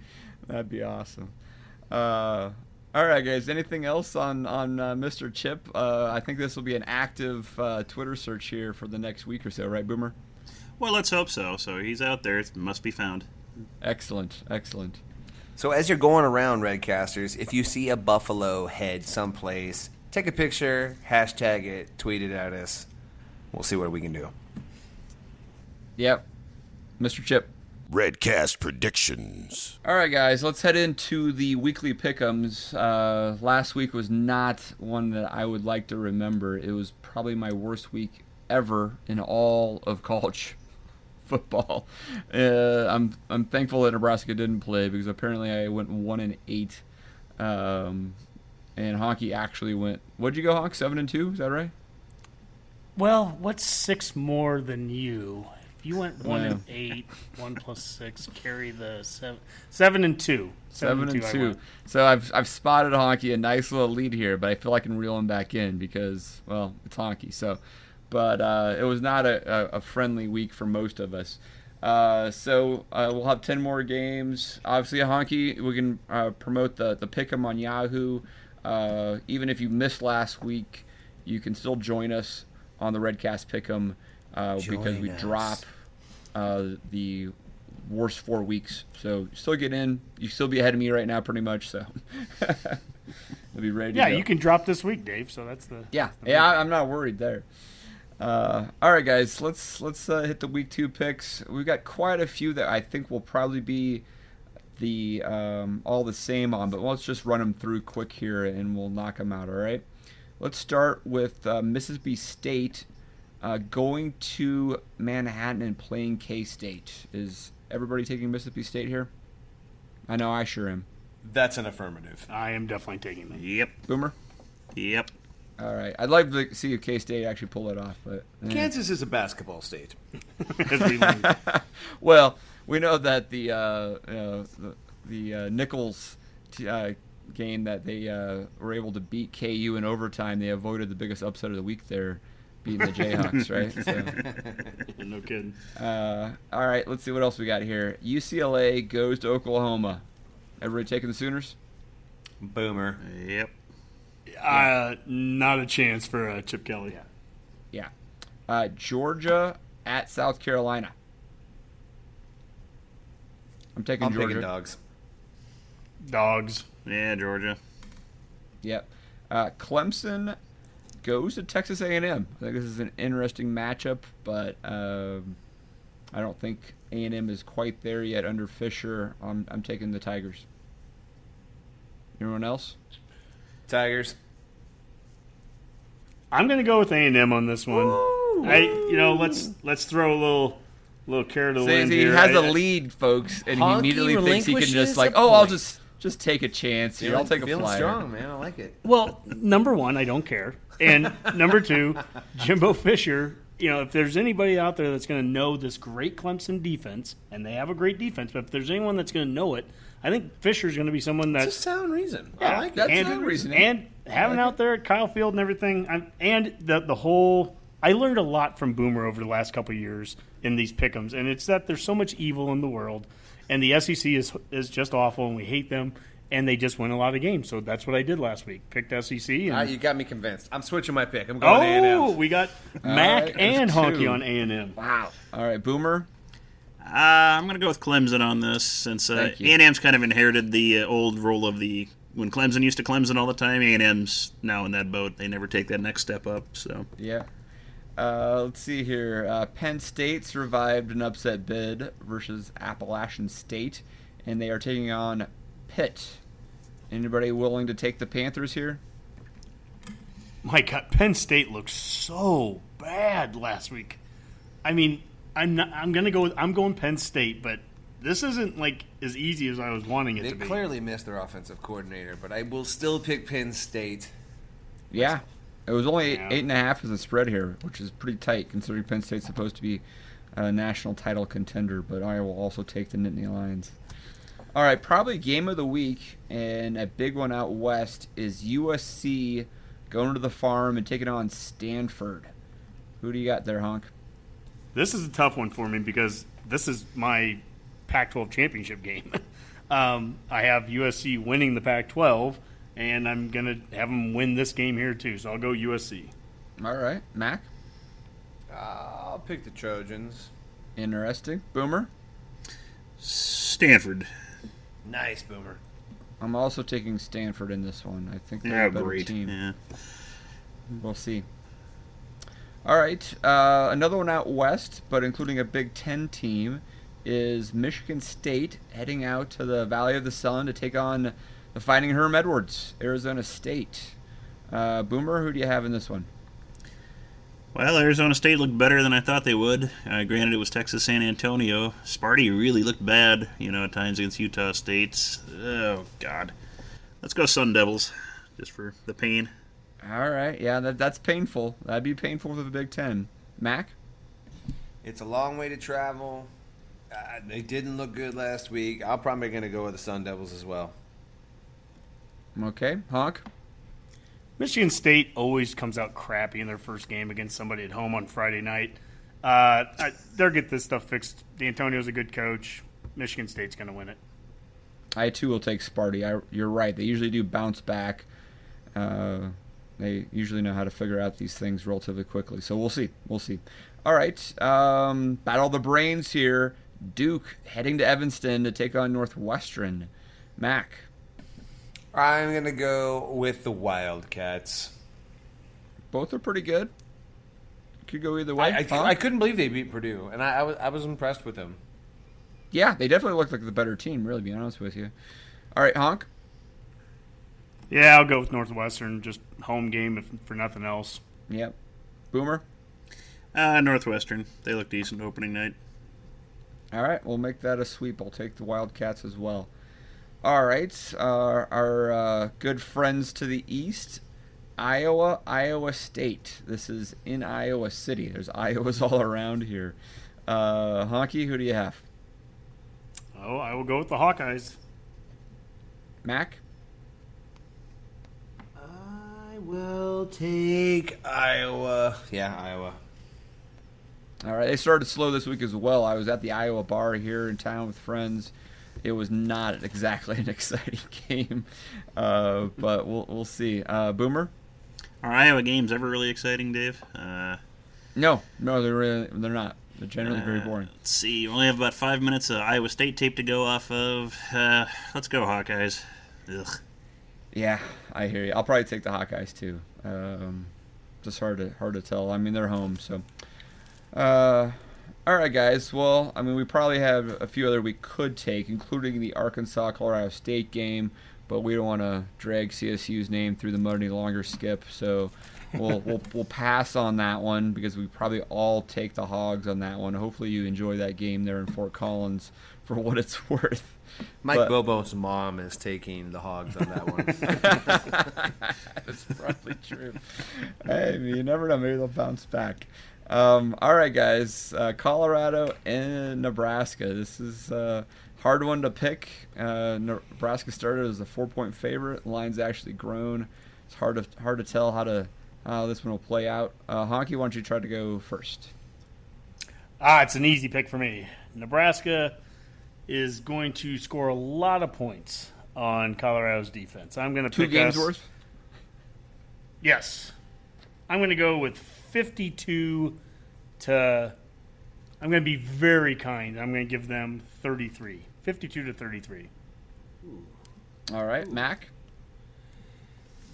That'd be awesome. Uh, all right, guys. Anything else on on uh, Mr. Chip? Uh, I think this will be an active uh, Twitter search here for the next week or so, right, Boomer? well, let's hope so. So he's out there. It must be found. Excellent, excellent. So as you're going around, Redcasters, if you see a buffalo head someplace, take a picture, hashtag it, tweet it at us. We'll see what we can do. Yep, Mr. Chip. Redcast predictions. All right, guys, let's head into the weekly pickums. Uh, last week was not one that I would like to remember. It was probably my worst week ever in all of college <laughs> football. Uh, I'm I'm thankful that Nebraska didn't play because apparently I went one and eight, um, and Honky actually went. What'd you go, Honk? Seven and two? Is that right? Well, what's six more than you? If You went one Wow. and eight, one plus six. Carry the seven, seven and two. Seven and I two. went. So I've I've spotted Honky a nice little lead here, but I feel like I can reel him back in because well, it's Honky. So, but uh, it was not a, a, a friendly week for most of us. Uh, so uh, we'll have ten more games. Obviously, a Honky. We can uh, promote the the pick'em on Yahoo. Uh, even if you missed last week, you can still join us on the Redcast pick'em uh, because we us. drop uh, the worst four weeks. So still get in. You still be ahead of me right now, pretty much. So <laughs> you'll be ready. To Yeah, you can drop this week, Dave. So that's the Yeah, that's the yeah. I- I'm not worried there. Uh, all right, guys. Let's let's uh, hit the week two picks. We've got quite a few that I think will probably be the um, all the same on, but let's just run them through quick here and we'll knock them out. All right. Let's start with uh, Mississippi State uh, going to Manhattan and playing K State. Is everybody taking Mississippi State here? I know I sure am. That's an affirmative. I am definitely taking them. Yep. Boomer. Yep. All right. I'd like to see if K State actually pull it off, but eh. Kansas is a basketball state. <laughs> <laughs> We <laughs> well, we know that the uh, uh, the, the uh, Nicholls t- uh, game that they uh, were able to beat KU in overtime, they avoided the biggest upset of the week there, beating the Jayhawks, right? So, <laughs> no kidding. uh, all right, let's see what else we got here. UCLA goes to Oklahoma. Everybody taking the Sooners? Boomer. Yep. Uh, not a chance for uh, Chip Kelly. Yeah. Uh, Georgia at South Carolina. I'm taking I'm Georgia. picking dogs. Dogs. Yeah, Georgia. Yep. Uh, Clemson goes to Texas A&M. I think this is an interesting matchup, but um, I don't think A&M is quite there yet under Fisher. I'm, I'm taking the Tigers. Anyone else? Tigers. I'm gonna go with A and M on this one. I, you know, let's let's throw a little little carrot to the See, wind he here. has I- a lead, folks, and he immediately thinks he can just like, oh, I'll just just take a chance here. I'll take a Feeling flyer. strong, man. I like it. Well, number one, I don't care, and number two, Jimbo Fisher. You know, if there's anybody out there that's going to know this great Clemson defense, and they have a great defense, but if there's anyone that's going to know it, I think Fisher's going to be someone It's a that's sound reason. Yeah, I like that's a and, sound reason. and having out there at Kyle Field and everything, I'm, and the the whole. I learned a lot from Boomer over the last couple of years in these pickums, and it's that there's so much evil in the world, and the SEC is is just awful, and we hate them, and they just win a lot of games. So that's what I did last week. Picked SEC, and Ah, you got me convinced. I'm switching my pick. I'm going A&M. oh, we got Mac right, and Honky two. on A and M. Wow. All right, Boomer. Uh, I'm going to go with Clemson on this since uh, A&M's kind of inherited the uh, old role of the when Clemson used to Clemson all the time. A&M's now in that boat. They never take that next step up. So Yeah. Uh, let's see here. Uh, Penn State survived an upset bid versus Appalachian State, and they are taking on Pitt. Anybody willing to take the Panthers here? My God, uh, Penn State looked so bad last week. I mean, I'm not. I'm gonna go. With, I'm going Penn State, but this isn't like as easy as I was wanting it They to be. They clearly missed their offensive coordinator, but I will still pick Penn State. Yeah. It was only Yeah. eight and a half as a spread here, which is pretty tight considering Penn State's supposed to be a national title contender, but I will also take the Nittany Lions. All right, probably game of the week, and a big one out west is USC going to the farm and taking on Stanford. Who do you got there, Honk? This is a tough one for me because this is my Pac-12 championship game. <laughs> um, I have USC winning the Pac-12, and I'm gonna have them win this game here too. So I'll go USC. All right, Mac. I'll pick the Trojans. Interesting. Boomer. Stanford. Nice, Boomer. I'm also taking Stanford in this one. I think they're Yeah, a better great. team. Yeah. We'll see. All right, uh, another one out west, but including a Big Ten team, is Michigan State heading out to the Valley of the Sun to take on the Fighting Herm Edwards, Arizona State. Uh, Boomer, who do you have in this one? Well, Arizona State looked better than I thought they would. Uh, granted, it was Texas San Antonio. Sparty really looked bad, you know, at times against Utah States. Oh, God. Let's go Sun Devils, just for the pain. All right, yeah, that, that's painful. That'd be painful for the Big Ten. Mac? It's a long way to travel. Uh, they didn't look good last week. I'm probably going to go with the Sun Devils as well. Okay, Honk. Michigan State always comes out crappy in their first game against somebody at home on Friday night. Uh, I, they'll get this stuff fixed. Dantonio's a good coach. Michigan State's going to win it. I too will take Sparty. I, you're right. They usually do bounce back. Uh, they usually know how to figure out these things relatively quickly. So we'll see. We'll see. All right. Um, battle the brains here. Duke heading to Evanston to take on Northwestern. Mac. I'm going to go with the Wildcats. Both are pretty good. Could go either way. I, I, huh? I couldn't believe they beat Purdue, and I, I, was, I was impressed with them. Yeah, they definitely looked like the better team, really, to be honest with you. All right, Honk. Yeah, I'll go with Northwestern. Just home game if, for nothing else. Yep. Boomer. Uh, Northwestern. They look decent opening night. All right, we'll make that a sweep. I'll take the Wildcats as well. All right, uh, our uh, good friends to the east, Iowa, Iowa State. This is in Iowa City. There's Iowas <laughs> all around here. Uh, Honky, who do you have? Oh, I will go with the Hawkeyes. Mac. I will take Iowa. Yeah, Iowa. All right, they started slow this week as well. I was at the Iowa bar here in town with friends. It was not exactly an <laughs> exciting game, uh, but we'll we'll see. Uh, Boomer. Are Iowa games ever really exciting, Dave? Uh, no, no, they're really, they're not. They're generally very uh, boring. let's see. We only have about five minutes of Iowa State tape to go off of. Uh, let's go, Hawkeyes. Ugh. Yeah, I hear you. I'll probably take the Hawkeyes too. Um, just hard to hard to tell. I mean, they're home, so. All right, guys. Well, I mean, we probably have a few other we could take, including the Arkansas Colorado State game, but we don't want to drag CSU's name through the mud any longer. Skip, so we'll <laughs> we'll we'll pass on that one because we probably all take the Hogs on that one. Hopefully, you enjoy that game there in Fort Collins for what it's <laughs> worth. Mike But- Bobo's mom is taking the Hogs on that one. <laughs> That's probably true. hey, you never know. Maybe they'll bounce back. Um, all right, guys. Uh, Colorado and Nebraska. This is a hard one to pick. Uh, Nebraska started as a four-point favorite. The line's actually grown. It's hard to hard to tell how to how this one will play out. Uh, Honky, why don't you try to go first? Ah, it's an easy pick for me. Nebraska is going to score a lot of points on Colorado's defense. I'm going to Two pick games us- worth. Yes, I'm going to go with 52 to. I'm going to be very kind. I'm going to give them 33, 52 to 33. All right, Mac.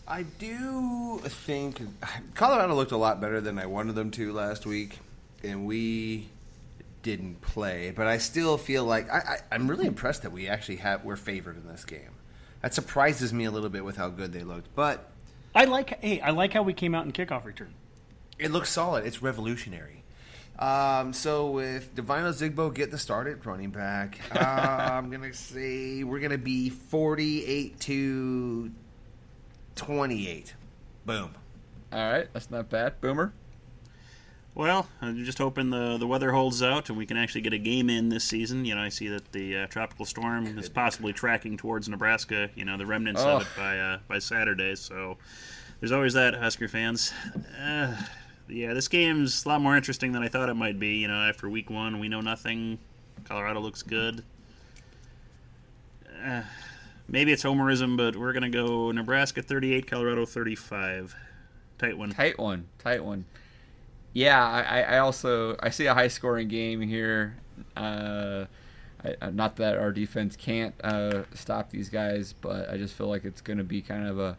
I do think Colorado looked a lot better than I wanted them to last week, and we didn't play. But I still feel like I, I, I'm really impressed that we actually have we're favored in this game. That surprises me a little bit with how good they looked, but I like. Hey, I like how we came out in kickoff return. It looks solid. It's revolutionary. Um, so with Devine Ozigbo getting the started running back, uh, <laughs> I'm gonna say we're gonna be 48 to 28. Boom. All right, that's not bad. Boomer. Well, I'm just hoping the the weather holds out and we can actually get a game in this season. You know, I see that the uh, tropical storm is possibly tracking towards Nebraska. You know, the remnants Oh. of it by uh, by Saturday. So there's always that, Husker fans. Uh, yeah, this game's a lot more interesting than I thought it might be. You know, after week one, we know nothing. Colorado looks good. Uh, maybe it's homerism, but we're gonna go Nebraska 38, Colorado 35. Tight one. Tight one. Tight one. Yeah, I, I also I see a high scoring game here. Uh, I, uh, not that our defense can't uh, stop these guys, but I just feel like it's going to be kind of a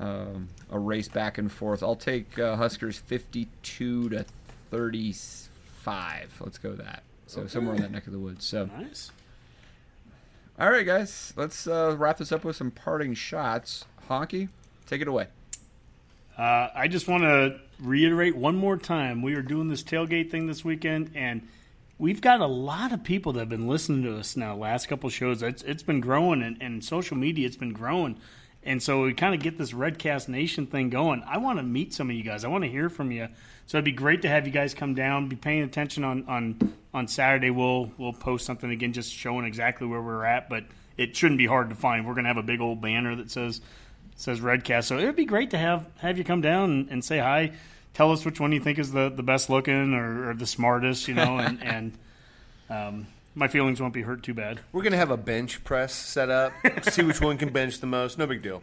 um, a race back and forth. I'll take uh, Huskers fifty two to thirty five. Let's go with that. So somewhere in that neck of the woods. So Nice. all right, guys, let's uh, wrap this up with some parting shots. Honky, take it away. Uh, I just want to reiterate one more time. We are doing this tailgate thing this weekend, and we've got a lot of people that have been listening to us now. Last couple shows, it's it's been growing, and, and social media, it's been growing. And so we kind of get this Redcast Nation thing going. I want to meet some of you guys. I want to hear from you. So it'd be great to have you guys come down. Be paying attention on on on Saturday. We'll we'll post something again, just showing exactly where we're at. But it shouldn't be hard to find. We're gonna have a big old banner that says says Redcast. So it'd be great to have have you come down and, and say hi. Tell us which one you think is the, the best looking or, or the smartest, you know, and, and um, my feelings won't be hurt too bad. We're gonna have a bench press set up. see which one can bench the most. No big deal.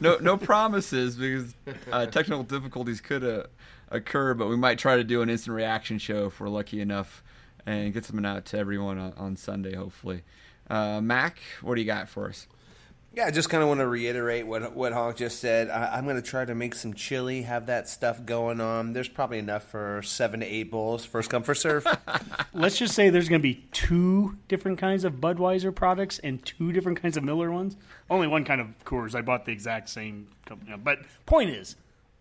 no no promises because uh, technical difficulties could uh, occur, but we might try to do an instant reaction show if we're lucky enough and get something out to everyone on, on Sunday, hopefully. Uh, Mac, what do you got for us? Yeah, I just kind of want to reiterate what what Honk just said. I, I'm going to try to make some chili, have that stuff going on. There's probably enough for seven to eight bowls. First come, first serve. <laughs> Let's just say there's going to be two different kinds of Budweiser products and two different kinds of Miller ones. Only one kind of Coors. I bought the exact same company. But point is,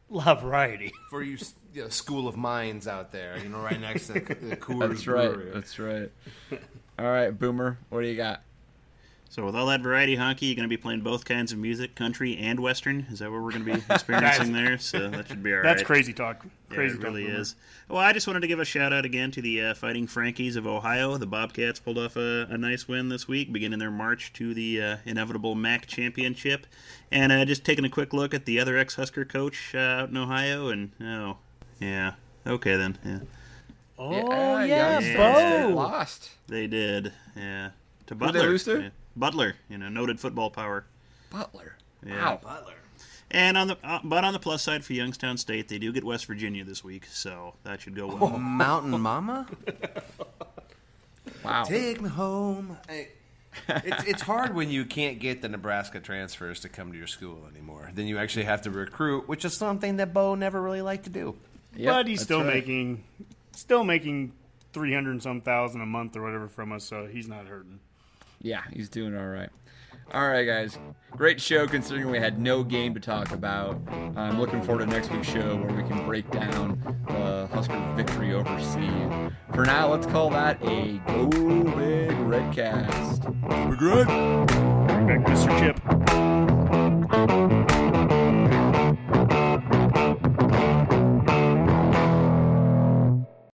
love variety. <laughs> for you, you know, school of minds out there, you know, right next to the, the <laughs> Coors That's right. Brewery. That's right. All right, Boomer, what do you got? So with all that variety, honky, you're going to be playing both kinds of music, country and western. Is that what we're going to be <laughs> experiencing there? So that should be all right. That's crazy talk. Yeah, Crazy it talk, really Boomer. is. Well, I just wanted to give a shout out again to the uh, Fighting Frankies of Ohio. The Bobcats pulled off a, a nice win this week, beginning their march to the uh, inevitable MAC championship. And uh, just taking a quick look at the other ex-Husker coach uh, out in Ohio, and oh, yeah, okay then, yeah, Oh, yeah, Youngstown Bo. State lost. they did, yeah, to Who'd Butler, they lose to? Yeah. Butler, you know, noted football power. Butler. Yeah. Wow. Butler. And on the uh, but on the plus side for Youngstown State, they do get West Virginia this week, so that should go well. Mountain Mama, <laughs> Wow. take me home. I- it's it's hard when you can't get the Nebraska transfers to come to your school anymore. Then you actually have to recruit, which is something that Bo never really liked to do. Yep, but he's still right. making still making three hundred and some thousand a month or whatever from us, so he's not hurting. Yeah, he's doing all right. All right, guys. Great show considering we had no game to talk about. I'm looking forward to next week's show where we can break down the Husker victory over C. For now, let's call that a Go Big Redcast. We're good. Bring back Mr. Chip.